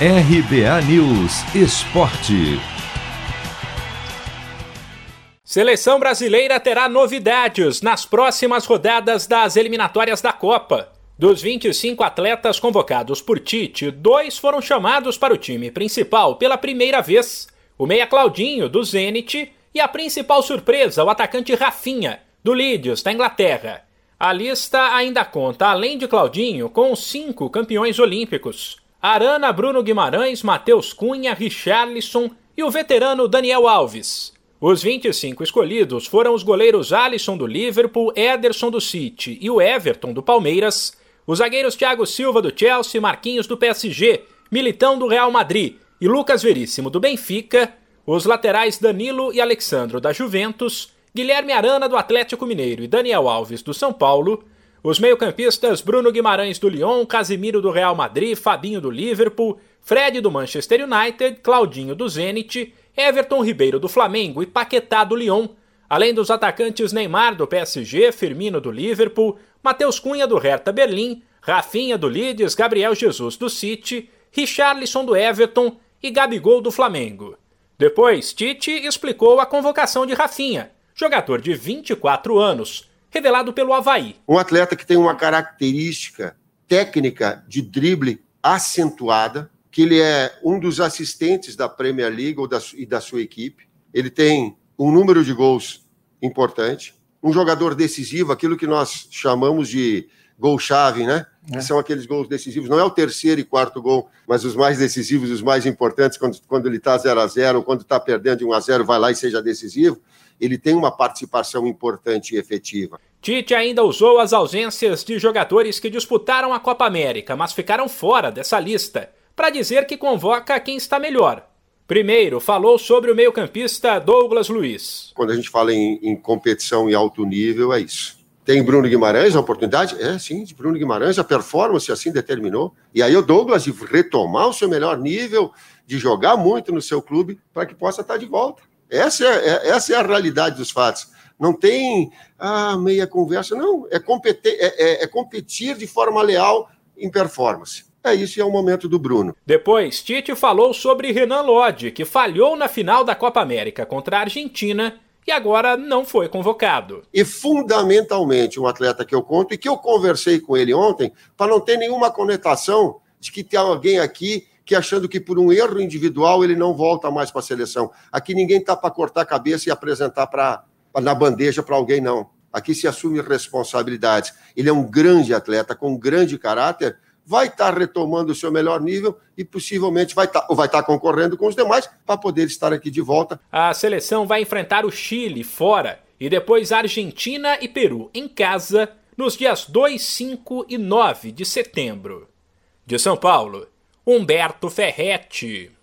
RBA News Esporte. Seleção brasileira terá novidades nas próximas rodadas das eliminatórias da Copa. Dos 25 atletas convocados por Tite, dois foram chamados para o time principal pela primeira vez: o meia Claudinho, do Zenit, e a principal surpresa, o atacante Rafinha, do Leeds, da Inglaterra. A lista ainda conta, além de Claudinho, com cinco campeões olímpicos. Arana, Bruno Guimarães, Matheus Cunha, Richarlison e o veterano Daniel Alves. Os 25 escolhidos foram os goleiros Alisson do Liverpool, Ederson do City e o Everton do Palmeiras, os zagueiros Thiago Silva do Chelsea, Marquinhos do PSG, Militão do Real Madrid e Lucas Veríssimo do Benfica, os laterais Danilo e Alexandro da Juventus, Guilherme Arana do Atlético Mineiro e Daniel Alves do São Paulo, os meio-campistas Bruno Guimarães do Lyon, Casimiro do Real Madrid, Fabinho do Liverpool, Fred do Manchester United, Claudinho do Zenit, Everton Ribeiro do Flamengo e Paquetá do Lyon, além dos atacantes Neymar do PSG, Firmino do Liverpool, Matheus Cunha do Hertha Berlim, Rafinha do Leeds, Gabriel Jesus do City, Richarlison do Everton e Gabigol do Flamengo. Depois, Tite explicou a convocação de Rafinha, jogador de 24 anos, revelado pelo Havaí. Um atleta que tem uma característica técnica de drible acentuada, que ele é um dos assistentes da Premier League ou da, e da sua equipe. Ele tem um número de gols importante, um jogador decisivo, aquilo que nós chamamos de gol-chave, né? É. São aqueles gols decisivos. Não é o terceiro e quarto gol, mas os mais decisivos, os mais importantes, quando, quando ele está 0 a 0 quando está perdendo de 1 a 0 vai lá e seja decisivo ele tem uma participação importante e efetiva. Tite ainda usou as ausências de jogadores que disputaram a Copa América, mas ficaram fora dessa lista, para dizer que convoca quem está melhor. Primeiro, falou sobre o meio-campista Douglas Luiz. Quando a gente fala em, em competição em alto nível, é isso. Tem Bruno Guimarães a oportunidade? É, sim, de Bruno Guimarães, a performance assim determinou. E aí o Douglas de retomar o seu melhor nível, de jogar muito no seu clube, para que possa estar de volta. Essa é, é, essa é a realidade dos fatos. Não tem ah, meia conversa, não. É, competir, é, é, é competir de forma leal em performance. É isso e é o momento do Bruno. Depois, Tite falou sobre Renan Lodge, que falhou na final da Copa América contra a Argentina e agora não foi convocado. E fundamentalmente, um atleta que eu conto e que eu conversei com ele ontem, para não ter nenhuma conotação de que tem alguém aqui que achando que por um erro individual ele não volta mais para a seleção. Aqui ninguém está para cortar a cabeça e apresentar pra, na bandeja para alguém, não. Aqui se assume responsabilidades. Ele é um grande atleta, com um grande caráter, vai estar tá retomando o seu melhor nível e possivelmente vai estar, tá, vai tá concorrendo com os demais para poder estar aqui de volta. A seleção vai enfrentar o Chile fora e depois Argentina e Peru em casa nos dias 2, 5 e 9 de setembro. De São Paulo, Humberto Ferretti.